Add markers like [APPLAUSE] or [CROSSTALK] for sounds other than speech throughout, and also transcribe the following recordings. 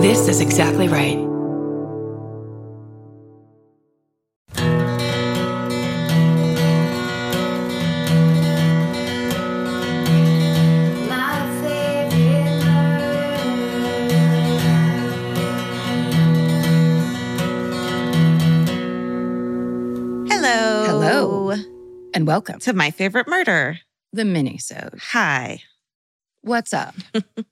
This is exactly right. Hello. Hello. And welcome To my favorite murder. the mini-sode. Hi. What's up? [LAUGHS]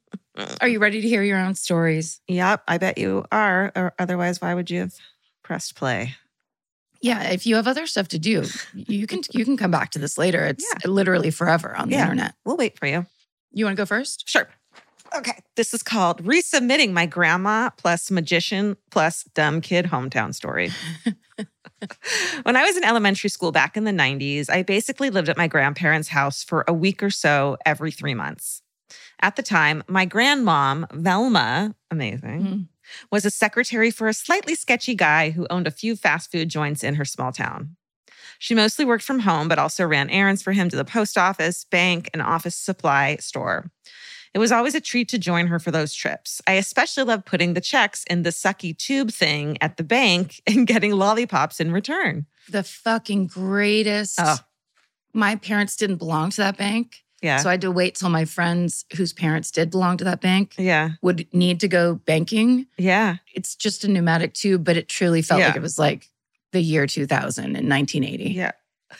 Are you ready to hear your own stories? Yep, I bet you are. Or otherwise, why would you have pressed play? Yeah, if you have other stuff to do, you can you can come back to this later. It's Yeah. literally forever on the Yeah. internet. We'll wait for you. You want to go first? Sure. Okay. This is called Resubmitting My Grandma plus Magician plus Dumb Kid Hometown Story. [LAUGHS] when I was in elementary school back in the 90s, I basically lived at my grandparents' house for a week or so every three months. At the time, my grandmom, Velma, amazing, Mhm. was a secretary for a slightly sketchy guy who owned a few fast food joints in her small town. She mostly worked from home, but also ran errands for him to the post office, bank, and office supply store. It was always a treat to join her for those trips. I especially loved putting the checks in the sucky tube thing at the bank [LAUGHS] and getting lollipops in return. The fucking greatest. Oh. My parents didn't belong to that bank. Yeah. So I had to wait till my friends whose parents did belong to that bank yeah. would need to go banking. Yeah. It's just a pneumatic tube, but it truly felt Yeah. like it was like the year 2000 in 1980. Yeah.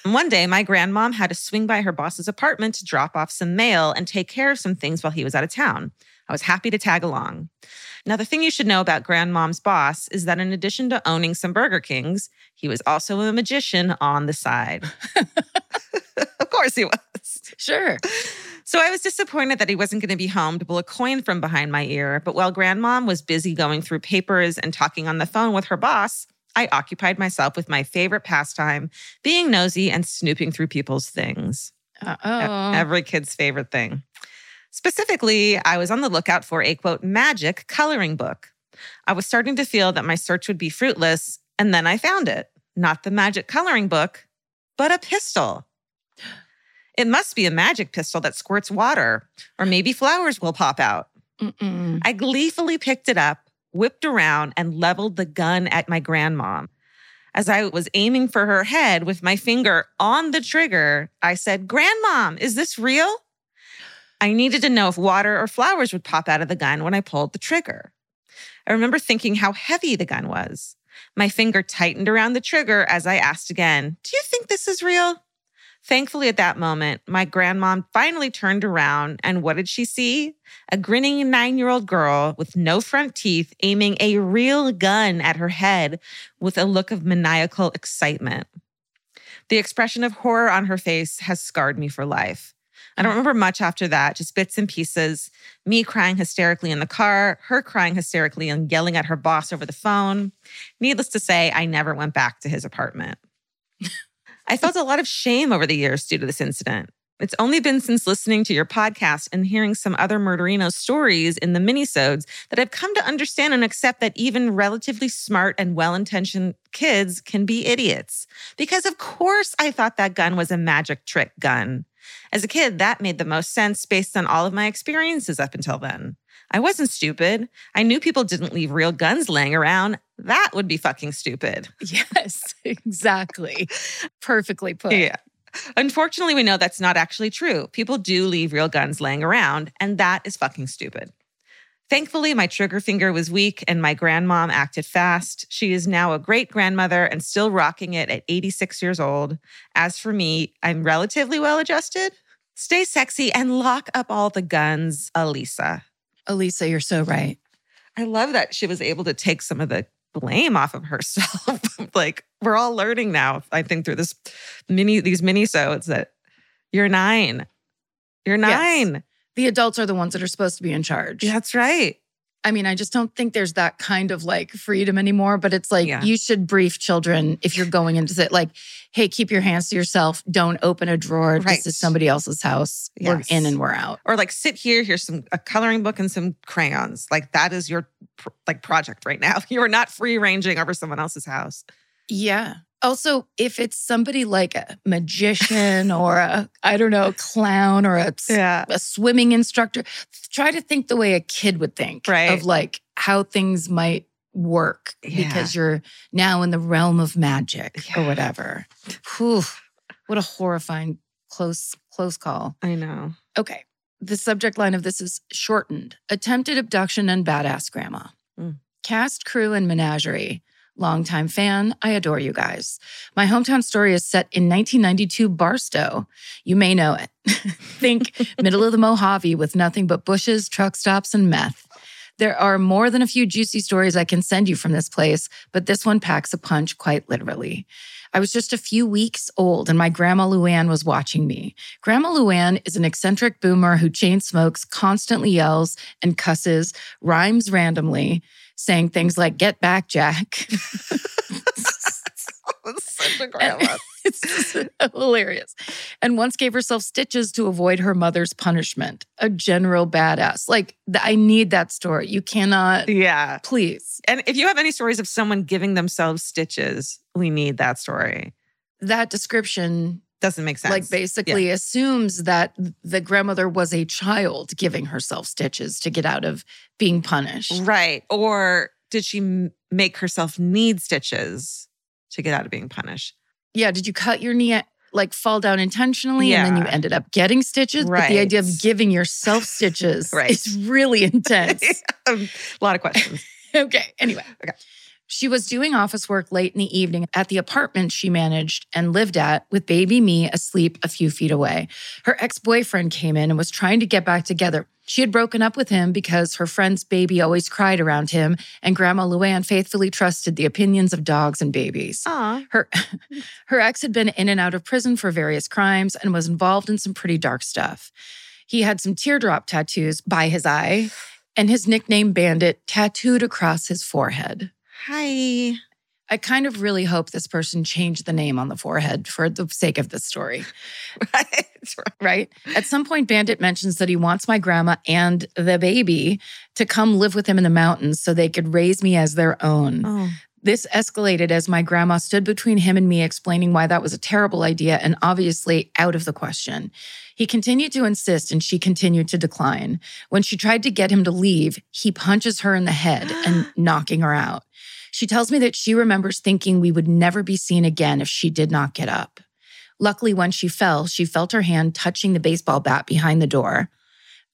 One day, my grandmom had to swing by her boss's apartment to drop off some mail and take care of some things while he was out of town. I was happy to tag along. Now, the thing you should know about grandmom's boss is that in addition to owning some Burger Kings, he was also a magician on the side. [LAUGHS] [LAUGHS] of course, he was. Sure. So I was disappointed that he wasn't going to be home to pull a coin from behind my ear. But while grandmom was busy going through papers and talking on the phone with her boss, I occupied myself with my favorite pastime, being nosy and snooping through people's things. Uh-oh. Every kid's favorite thing. Specifically, I was on the lookout for a quote, magic coloring book. I was starting to feel that my search would be fruitless, and then I found it. Not the magic coloring book, but a pistol. It must be a magic pistol that squirts water, or maybe flowers will pop out. Mm-mm. I gleefully picked it up, whipped around, and leveled the gun at my grandmom. As I was aiming for her head with my finger on the trigger, I said, Grandmom, is this real? I needed to know if water or flowers would pop out of the gun when I pulled the trigger. I remember thinking how heavy the gun was. My finger tightened around the trigger as I asked again, Do you think this is real? Thankfully, at that moment, my grandmom finally turned around, and what did she see? A grinning nine year old girl with no front teeth aiming a real gun at her head with a look of maniacal excitement. The expression of horror on her face has scarred me for life. I don't mm-hmm. remember much after that, just bits and pieces. Me crying hysterically in the car, her crying hysterically and yelling at her boss over the phone. Needless to say, I never went back to his apartment. [LAUGHS] I felt a lot of shame over the years due to this incident. It's only been since listening to your podcast and hearing some other murderino stories in the minisodes that I've come to understand and accept that even relatively smart and well-intentioned kids can be idiots. Because of course I thought that gun was a magic trick gun. As a kid, that made the most sense based on all of my experiences up until then. I wasn't stupid. I knew people didn't leave real guns laying around. That would be fucking stupid. [LAUGHS] Yes, exactly. Perfectly put. Yeah. Unfortunately, we know that's not actually true. People do leave real guns laying around, and that is fucking stupid. Thankfully, my trigger finger was weak and my grandmom acted fast. She is now a great grandmother and still rocking it at 86 years old. As for me, I'm relatively well adjusted. Stay sexy and lock up all the guns, Elisa. Elisa, you're so right. I love that she was able to take some of the blame off of herself. [LAUGHS] like we're all learning now, I think, through this mini these mini sodes that you're nine. You're Yes. The adults are the ones that are supposed to be in charge. That's right. I mean, I just don't think there's that kind of like freedom anymore, but it's like Yeah. you should brief children if you're going into it, like, hey, keep your hands to yourself. Don't open a drawer. Right. This is somebody else's house. We're in and we're out. Or like sit here, here's some a coloring book and some crayons. Like that is your like project right now. [LAUGHS] You are not free ranging over someone else's house. Yeah. Also, if it's somebody like a magician or a, I don't know, clown or a, Yeah. a swimming instructor, try to think the way a kid would think. Right. Of like how things might work Yeah. because you're now in the realm of magic or whatever. Whew, what a horrifying close close call. I know. Okay. The subject line of this is shortened attempted abduction and badass grandma. Mm. Cast, crew, and menagerie. Longtime fan. I adore you guys. My hometown story is set in 1992 Barstow. You may know it. [LAUGHS] Think [LAUGHS] middle of the Mojave with nothing but bushes, truck stops, and meth. There are more than a few juicy stories I can send you from this place, but this one packs a punch quite literally. I was just a few weeks old and my grandma Luann was watching me. Grandma Luann is an eccentric boomer who chain smokes, constantly yells and cusses, rhymes randomly, saying things like, Get back, Jack. [LAUGHS] Such a grandma. [LAUGHS] it's hilarious. And once gave herself stitches to avoid her mother's punishment. A general badass. Like, I need that story. You cannot, yeah. please. And if you have any stories of someone giving themselves stitches, we need that story. That description, Doesn't make sense. like, basically assumes that the grandmother was a child giving herself stitches to get out of being punished. right. Or did she make herself need stitches to get out of being punished? Yeah. Did you cut your knee? Like fall down intentionally, and then you ended up getting stitches. But the idea of giving yourself stitches [LAUGHS] Right. is really [LAUGHS] intense. a lot of questions. [LAUGHS] okay. Anyway. Okay. She was doing office work late in the evening at the apartment she managed and lived at with baby me asleep a few feet away. Her ex boyfriend came in and was trying to get back together. She had broken up with him because her friend's baby always cried around him, and Grandma Luann faithfully trusted the opinions of dogs and babies. Aw. Her, [LAUGHS] her ex had been in and out of prison for various crimes and was involved in some pretty dark stuff. He had some teardrop tattoos by his eye and his nickname Bandit tattooed across his forehead. Hi. I kind of really hope this person changed the name on the forehead for the sake of this story, [LAUGHS] Right. right? At some point, Bandit mentions that he wants my grandma and the baby to come live with him in the mountains so they could raise me as their own. Oh. This escalated as my grandma stood between him and me, explaining why that was a terrible idea and obviously out of the question. He continued to insist and she continued to decline. When she tried to get him to leave, he punches her in the head and [GASPS] knocking her out. She tells me that she remembers thinking we would never be seen again if she did not get up. Luckily, when she fell, she felt her hand touching the baseball bat behind the door.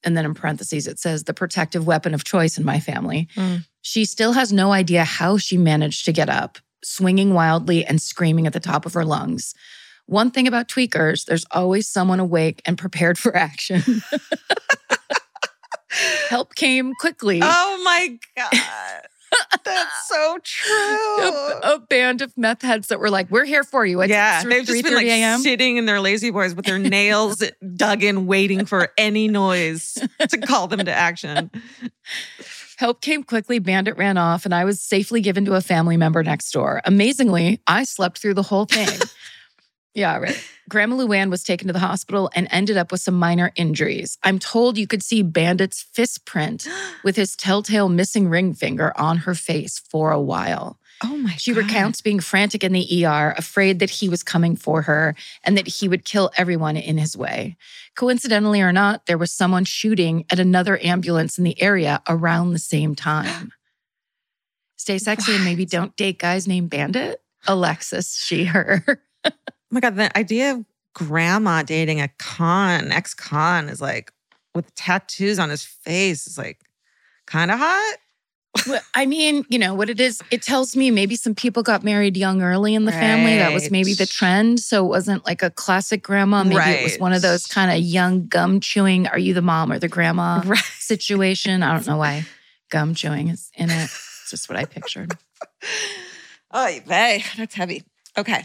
And then in parentheses, it says the protective weapon of choice in my family. Mm. She still has no idea how she managed to get up, swinging wildly and screaming at the top of her lungs. One thing about tweakers, there's always someone awake and prepared for action. [LAUGHS] Help came quickly. Oh my God. That's so true. A, a band of meth heads that were like, "We're here for you." At yeah, 3 they've just been like sitting in their lazy boys with their nails dug in, waiting for any noise to call them to action. Help came quickly, Bandit ran off, and I was safely given to a family member next door. Amazingly, I slept through the whole thing. Yeah, right. Grandma Luann was taken to the hospital and ended up with some minor injuries. I'm told you could see Bandit's fist print [GASPS] with his telltale missing ring finger on her face for a while. Oh my She God. recounts being frantic in the ER, afraid that he was coming for her and that he would kill everyone in his way. Coincidentally or not, there was someone shooting at another ambulance in the area around the same [GASPS] time. Stay sexy and maybe don't date guys named Bandit. Alexis, she, her. [LAUGHS] My God, the idea of grandma dating a con, ex con, is like with tattoos on his face is like kind of hot. Well, I mean, you know what it is? It tells me maybe some people got married young early in the family. That was maybe the trend. So it wasn't like a classic grandma. Maybe it was one of those kind of young gum chewing, are you the mom or the grandma [LAUGHS] Right. situation? I don't know why gum chewing is in it. It's just what I pictured. [LAUGHS] Oh, vey, that's heavy. Okay.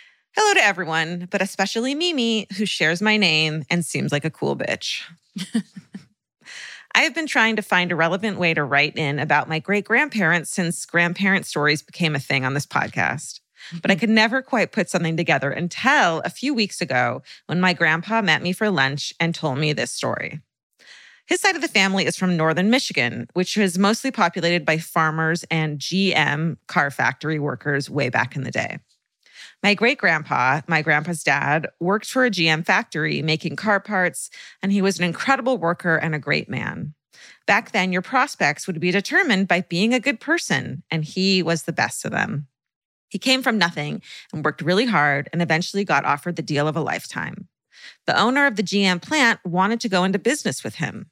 Hello to everyone, but especially Mimi, who shares my name and seems like a cool bitch. [LAUGHS] I have been trying to find a relevant way to write in about my great grandparents since grandparent stories became a thing on this podcast. But I [LAUGHS] could never quite put something together until a few weeks ago when my grandpa met me for lunch and told me this story. His side of the family is from northern Michigan, which was mostly populated by farmers and GM car factory workers way back in the day. My great grandpa, my grandpa's dad, worked for a GM factory making car parts, and he was an incredible worker and a great man. Back then, your prospects would be determined by being a good person, and he was the best of them. He came from nothing and worked really hard and eventually got offered the deal of a lifetime. The owner of the GM plant wanted to go into business with him.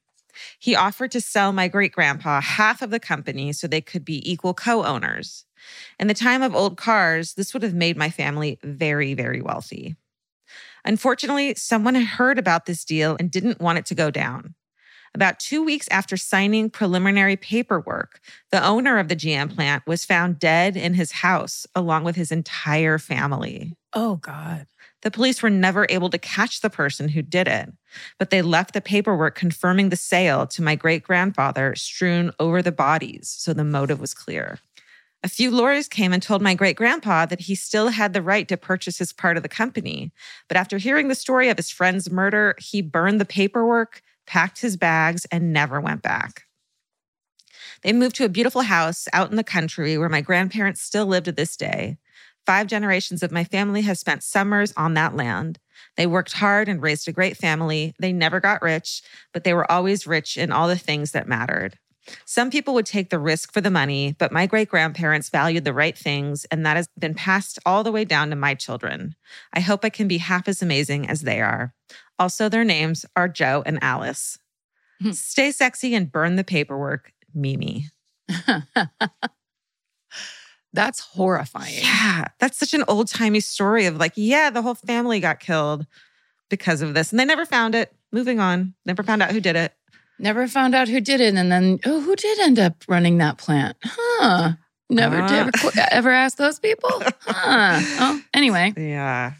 He offered to sell my great grandpa half of the company so they could be equal co owners. In the time of old cars, this would have made my family very, very wealthy. Unfortunately, someone had heard about this deal and didn't want it to go down. About two weeks after signing preliminary paperwork, the owner of the GM plant was found dead in his house along with his entire family. Oh, God. The police were never able to catch the person who did it, but they left the paperwork confirming the sale to my great grandfather strewn over the bodies, so the motive was clear. A few lawyers came and told my great grandpa that he still had the right to purchase his part of the company. But after hearing the story of his friend's murder, he burned the paperwork, packed his bags, and never went back. They moved to a beautiful house out in the country where my grandparents still live to this day. Five generations of my family have spent summers on that land. They worked hard and raised a great family. They never got rich, but they were always rich in all the things that mattered. Some people would take the risk for the money, but my great grandparents valued the right things, and that has been passed all the way down to my children. I hope I can be half as amazing as they are. Also, their names are Joe and Alice. Hmm. Stay sexy and burn the paperwork, Mimi. [LAUGHS] That's horrifying. Yeah, that's such an old timey story of like, yeah, the whole family got killed because of this, and they never found it. Moving on, never found out who did it. Never found out who did it. And then, oh, who did end up running that plant? Huh. Never did ever, [LAUGHS] ever ask those people? Huh. Oh, anyway, Yeah,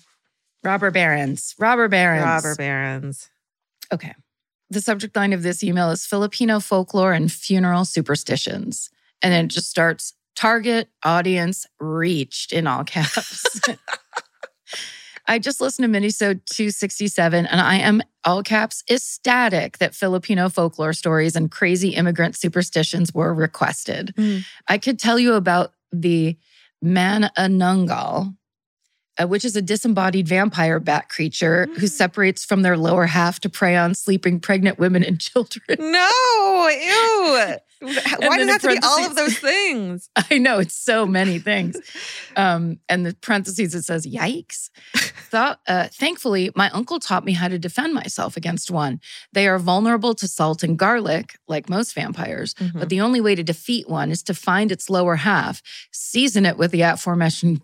robber barons. Robber barons. robber barons. Okay. The subject line of this email is Filipino folklore and funeral superstitions. And then it just starts Target audience reached in all caps. [LAUGHS] [LAUGHS] I just listened to Minisode 267 and I am all caps ecstatic that Filipino folklore stories and crazy immigrant superstitions were requested. Mm. I could tell you about the Manananggal, uh, which is a disembodied vampire bat creature who Mm. separates from their lower half to prey on sleeping pregnant women and children. [LAUGHS] No, ew. [LAUGHS] Why does it have to be all of those things? [LAUGHS] I know it's so many things. Um, and the parentheses it says, "Yikes!" Thought, uh, thankfully, my uncle taught me how to defend myself against one. They are vulnerable to salt and garlic, like most vampires. Mm-hmm. But the only way to defeat one is to find its lower half, season it with the aforementioned,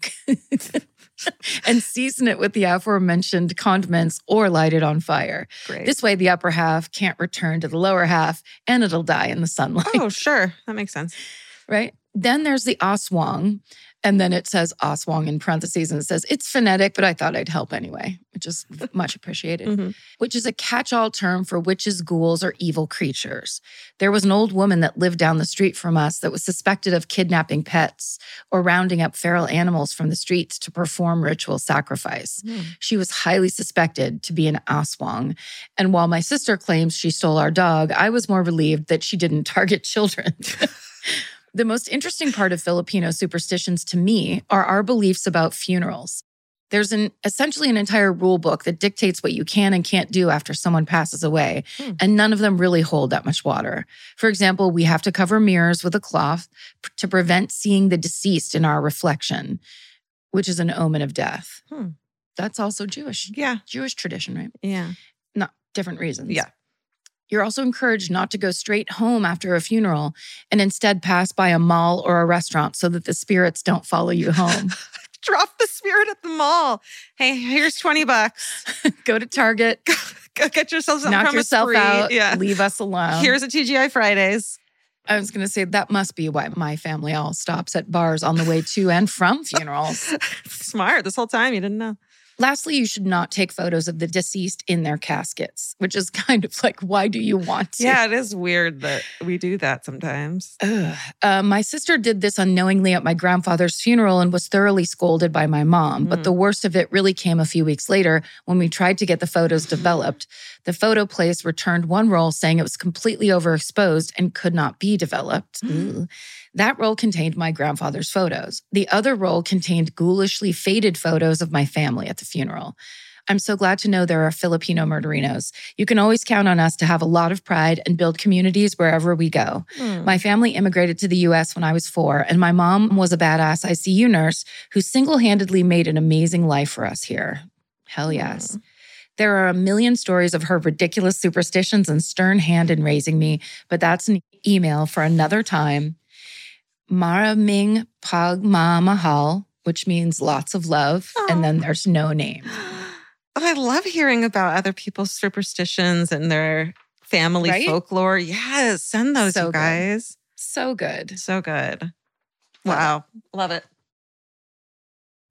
[LAUGHS] and season it with the aforementioned condiments, or light it on fire. Great. This way, the upper half can't return to the lower half, and it'll die in the sunlight oh, sure. That makes sense. [LAUGHS] right? Then there's the Aswang, and then it says Oswong in parentheses, and it says it's phonetic, but I thought I'd help anyway, which is much appreciated. Mhm. Which is a catch-all term for witches, ghouls, or evil creatures. There was an old woman that lived down the street from us that was suspected of kidnapping pets or rounding up feral animals from the streets to perform ritual sacrifice. Hmm. She was highly suspected to be an Aswang. And while my sister claims she stole our dog, I was more relieved that she didn't [LAUGHS] target children. [LAUGHS] the most interesting part of Filipino superstitions to me are our beliefs about funerals. There's an essentially an entire rule book that dictates what you can and can't do after someone passes away, Hmm. and none of them really hold that much water. For example, we have to cover mirrors with a cloth to prevent seeing the deceased in our reflection, which is an omen of death. Hmm. That's also Jewish. Yeah. Jewish tradition, right? Yeah. Not different reasons. Yeah. You're also encouraged not to go straight home after a funeral and instead pass by a mall or a restaurant so that the spirits don't follow you home. [LAUGHS] Drop the spirit at the mall. Hey, here's 20 bucks. [LAUGHS] go to Target, Go get yourself something knock yourself a out, Yeah. leave us alone. Here's a TGI Fridays. I was going to say that must be why my family all stops at bars on the way to and from funerals. [LAUGHS] Smart. This whole time you didn't know. Lastly, you should not take photos of the deceased in their caskets, which is [LAUGHS] kind of like, why do you want to? Yeah, it is weird that we do that sometimes. Uh, my sister did this unknowingly at my grandfather's funeral and was thoroughly scolded by my mom. But Mm. the worst of it really came a few weeks later when we tried to get the photos [LAUGHS] developed. The photo place returned one roll saying it was completely overexposed and could not be developed. Mm. That roll contained my grandfather's photos. The other roll contained ghoulishly faded photos of my family at the funeral. I'm so glad to know there are Filipino murderinos. You can always count on us to have a lot of pride and build communities wherever we go. Hmm. My family immigrated to the US when I was four, and my mom was a badass ICU nurse who single handedly made an amazing life for us here. Hell yes. There are a million stories of her ridiculous superstitions and stern hand in raising me, but that's an email for another time. Maraming Pagmamahal, which means lots of love, and then there's no name. [GASPS] Oh, I love hearing about other people's superstitions and their family Right? folklore. Yes, send those, So you good. guys. So good. So good. Wow. Love it.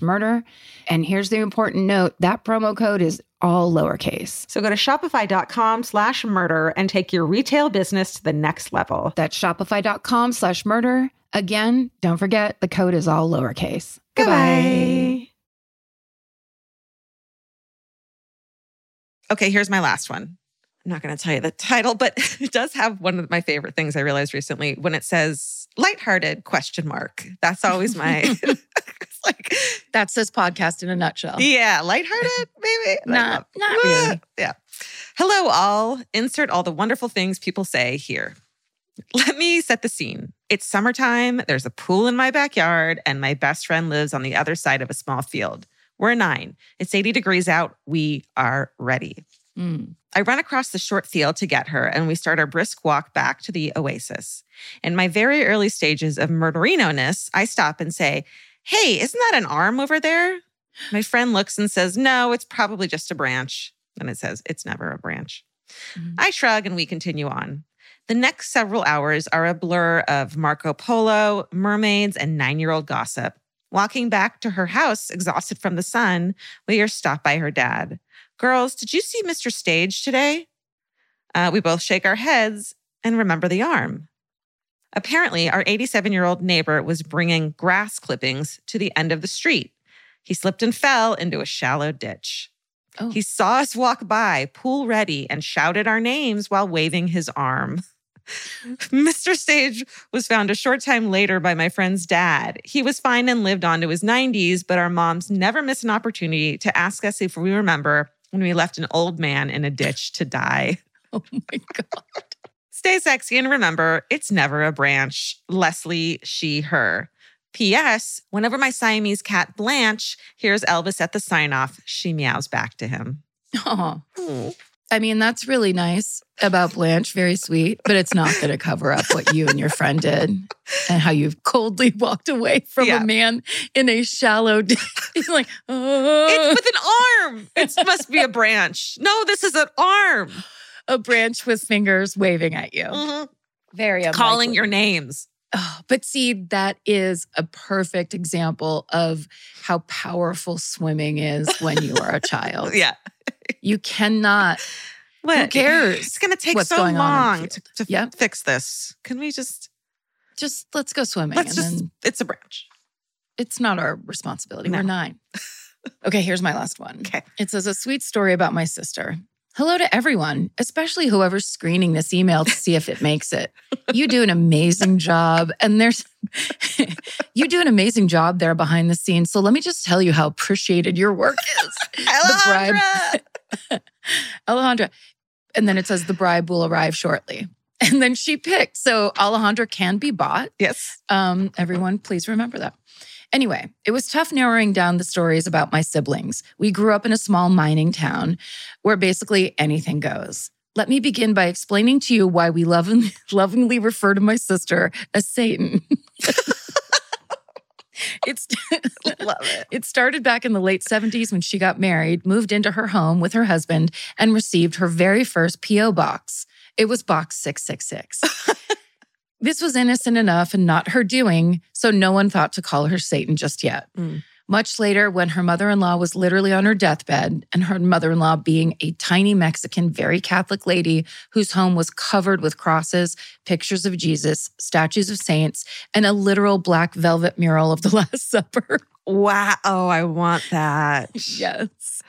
murder. And here's the important note that promo code is all lowercase. So go to shopify.com slash murder and take your retail business to the next level. That's shopify.com slash murder. Again, don't forget the code is all lowercase. Goodbye. Okay, here's my last one. I'm not going to tell you the title, but [LAUGHS] it does have one of my favorite things I realized recently when it says lighthearted question mark. That's always my [LAUGHS] [LAUGHS] like That's this podcast in a nutshell. yeah, lighthearted maybe. Not- not really. Yeah. Hello all. Insert all the wonderful things people say here. Let me set the scene. It's summertime. There's a pool in my backyard, and my best friend lives on the other side of a small field. We're nine. It's 80 degrees out. We are ready. Mm. I run across the short field to get her, and we start our brisk walk back to the oasis. In my very early stages of murderino ness, I stop and say, Hey, isn't that an arm over there? My friend looks and says, No, it's probably just a branch. And it says, It's never a branch. Mhm. I shrug and we continue on. The next several hours are a blur of Marco Polo, mermaids, and nine year old gossip. Walking back to her house, exhausted from the sun, we are stopped by her dad. Girls, did you see Mr. Stage today? Uh, we both shake our heads and remember the arm. Apparently, our 87 year old neighbor was bringing grass clippings to the end of the street. He slipped and fell into a shallow ditch. Oh. He saw us walk by, pool ready, and shouted our names while waving his arm. [LAUGHS] Mr. Stage was found a short time later by my friend's dad. He was fine and lived on to his 90s, but our moms never miss an opportunity to ask us if we remember when we left an old man in a ditch to die. [LAUGHS] Oh my God. Stay sexy and remember, it's never a branch. Leslie, she, her. P.S. Whenever my Siamese cat Blanche hears Elvis at the sign off, she meows back to him. Oh, I mean, that's really nice about Blanche. Very sweet, but it's not going to cover up what you and your friend did and how you've coldly walked away from Yeah. a man in a shallow. [LAUGHS] d- He's like, oh, It's with an arm. It must be a branch. No, this is an arm. A branch with fingers waving at you. Mhm. Very Calling your names. Oh, but see, that is a perfect example of how powerful swimming is when you are a [LAUGHS] child. Yeah. You cannot. [LAUGHS] What? Who cares It's going to take so long to, to Yep. fix this. Can we just, Just let's go swimming. let's and just, then it's a branch. it's not our responsibility. No. We're nine. [LAUGHS] okay, here's my last one. Okay. It says a sweet story about my sister. Hello to everyone, especially whoever's screening this email to see if it makes it. You do an amazing job. And there's, [LAUGHS] you do an amazing job there behind the scenes. So let me just tell you how appreciated your work is. [LAUGHS] bribe. Alejandra. [LAUGHS] Alejandra. And then it says the bribe will arrive shortly. And then she picked. So Alejandra can be bought. Yes. Um, everyone, please remember that. Anyway, it was tough narrowing down the stories about my siblings. We grew up in a small mining town where basically anything goes. Let me begin by explaining to you why we lovingly, [LAUGHS] lovingly refer to my sister as Satan. [LAUGHS] it's [LAUGHS] Love it. it started back in the late 70s when she got married, moved into her home with her husband, and received her very first P.O. box. It was box 666. This was innocent enough and not her doing, so no one thought to call her Satan just yet. Mm. Much later, when her mother in law was literally on her deathbed, and her mother in law being a tiny Mexican, very Catholic lady whose home was covered with crosses, pictures of Jesus, statues of saints, and a literal black velvet mural of the [LAUGHS] Last Supper. Wow. Oh, I want that. Yes.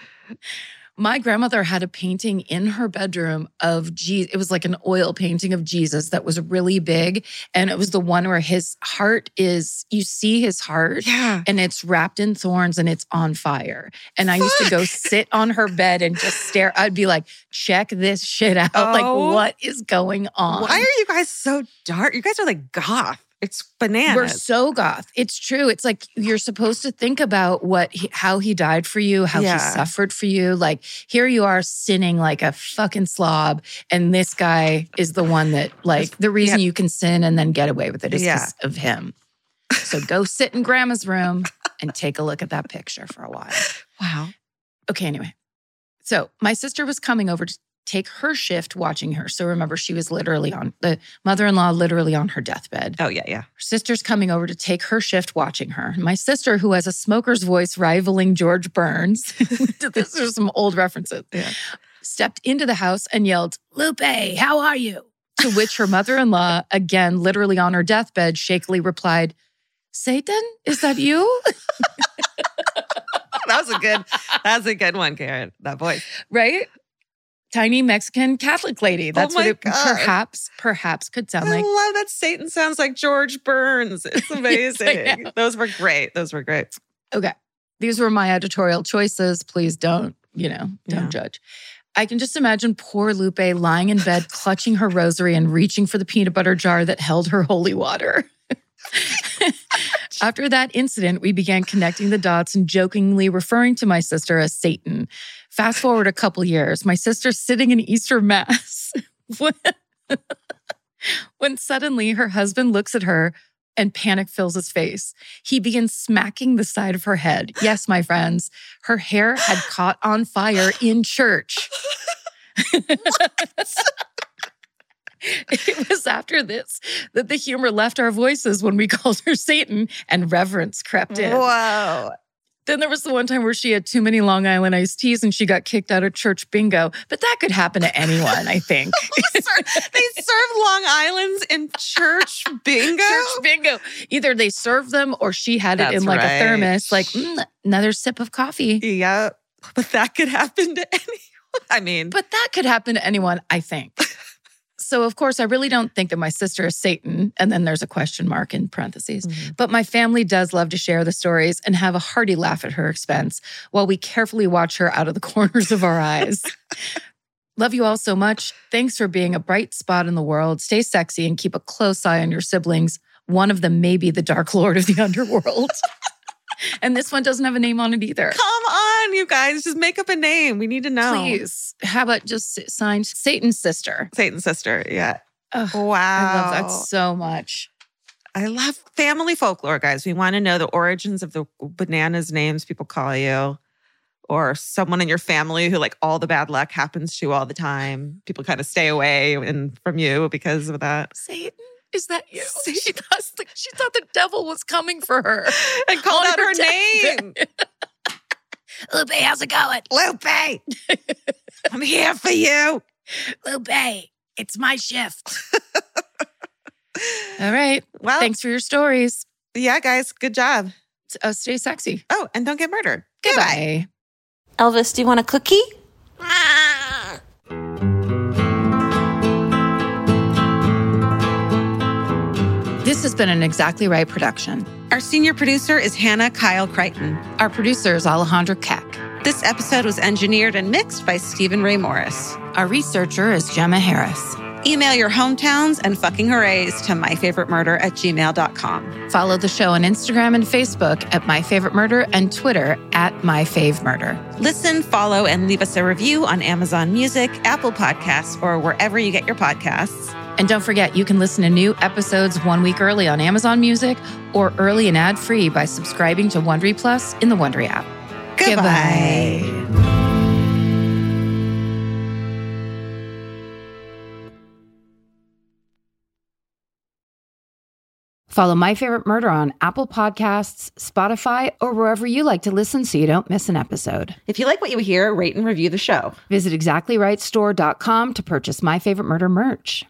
My grandmother had a painting in her bedroom of Jesus. It was like an oil painting of Jesus that was really big. And it was the one where his heart is, you see his heart Yeah. and it's wrapped in thorns and it's on fire. And I used to go sit on her bed and just stare. I'd be like, check this shit out. Oh. Like, what is going on? Why are you guys so dark? You guys are like goth. It's bananas. We're so goth. It's true. It's like you're supposed to think about what he, how he died for you, how Yeah. he suffered for you. Like here you are sinning like a fucking slob, and this guy is the one that like the reason you can sin and then get away with it is Yeah. because of him. So go sit in grandma's room and take a look at that picture for a while. wow. Okay, anyway. So my sister was coming over to take her shift watching her. So remember, she was literally on the mother in law, literally on her deathbed. Oh yeah, yeah. Her sister's coming over to take her shift watching her. My sister, who has a smoker's voice rivaling George Burns, [LAUGHS] these are some old references, Yeah. stepped into the house and yelled, Lupe, how are you? To which her mother in law, again, literally on her deathbed, shakily replied, Satan, is that you? [LAUGHS] That was a good. That's a good one, Karen. That voice. right? Tiny Mexican Catholic lady. Oh That's what Oh my it God. perhaps perhaps could sound I like. love that Satan sounds like George Burns. It's [LAUGHS] amazing. Those were great. Those were great. Okay. These were my editorial choices. Please don't, you know, don't Yeah. judge. I can just imagine poor Lupe lying in bed, clutching her rosary and reaching for the peanut butter jar that held her holy water. [LAUGHS] After that incident, we began connecting the dots and jokingly referring to my sister as Satan. Fast forward a couple years, my sister's sitting in Easter Mass [LAUGHS] when, when suddenly her husband looks at her and panic fills his face. He begins smacking the side of her head. Yes, my friends, her hair had caught on fire in church. [LAUGHS] [LAUGHS] it was after this that the humor left our voices when we called her Satan and reverence crept in. Whoa. Then there was the one time where she had too many Long Island iced teas and she got kicked out of church bingo. But that could happen to anyone, I think. [LAUGHS] They serve Long Islands in church bingo. church bingo. Either they served them or she had it That's in like right. a thermos, like "Mm, another sip of coffee. Yeah, but that could happen to [LAUGHS] anyone. I mean, But that could happen to anyone, I think. So, of course, I really don't think that my sister is Satan. And then there's a question mark in parentheses. Mhm. But my family does love to share the stories and have a hearty laugh at her expense while we carefully watch her out of the [LAUGHS] corners of our eyes. Love you all so much. Thanks for being a bright spot in the world. Stay sexy and keep a close eye on your siblings. One of them may be the Dark Lord of the [LAUGHS] underworld. And this one doesn't have a name on it either. come on, you guys, just make up a name. We need to know. Please. How about just signed Satan's sister? Satan's sister. Yeah. Ugh, Wow. I love that so much. I love family folklore, guys. We want to know the origins of the bananas names people call you, or someone in your family who like all the bad luck happens to all the time. People kind of stay away and from you because of that. Satan, is that you? [LAUGHS] She thought, she thought the devil was coming for her. [LAUGHS] And called out her her name. [LAUGHS] Lupe, how's it going? Lupe, I'm here for you. Lupe, it's my shift. All right. Well, Thanks for your stories. Yeah, guys, good job. Uh, stay sexy. Oh, and don't get murdered. Goodbye. Elvis, do you want a cookie? This has been an Exactly Right production. Our senior producer is Hannah Kail Crichton. Our producer is Alejandra Keck. This episode was engineered and mixed by Stephen Ray Morris. Our researcher is Gemma Harris. Email your hometowns and fucking hoorays to myfavoritemurder at gmail.com. Follow the show on Instagram and Facebook at myfavoritemurder and Twitter at myfavemurder. Listen, follow, and leave us a review on Amazon Music, Apple Podcasts, or wherever you get your podcasts. And don't forget, you can listen to new episodes one week early on Amazon Music or early and ad free by subscribing to Wondery Plus in the Wondery app. Goodbye. Follow My Favorite Murder on Apple Podcasts, Spotify, or wherever you like to listen so you don't miss an episode. If you like what you hear, rate and review the show. Visit exactlyrightstore.com to purchase My Favorite Murder merch.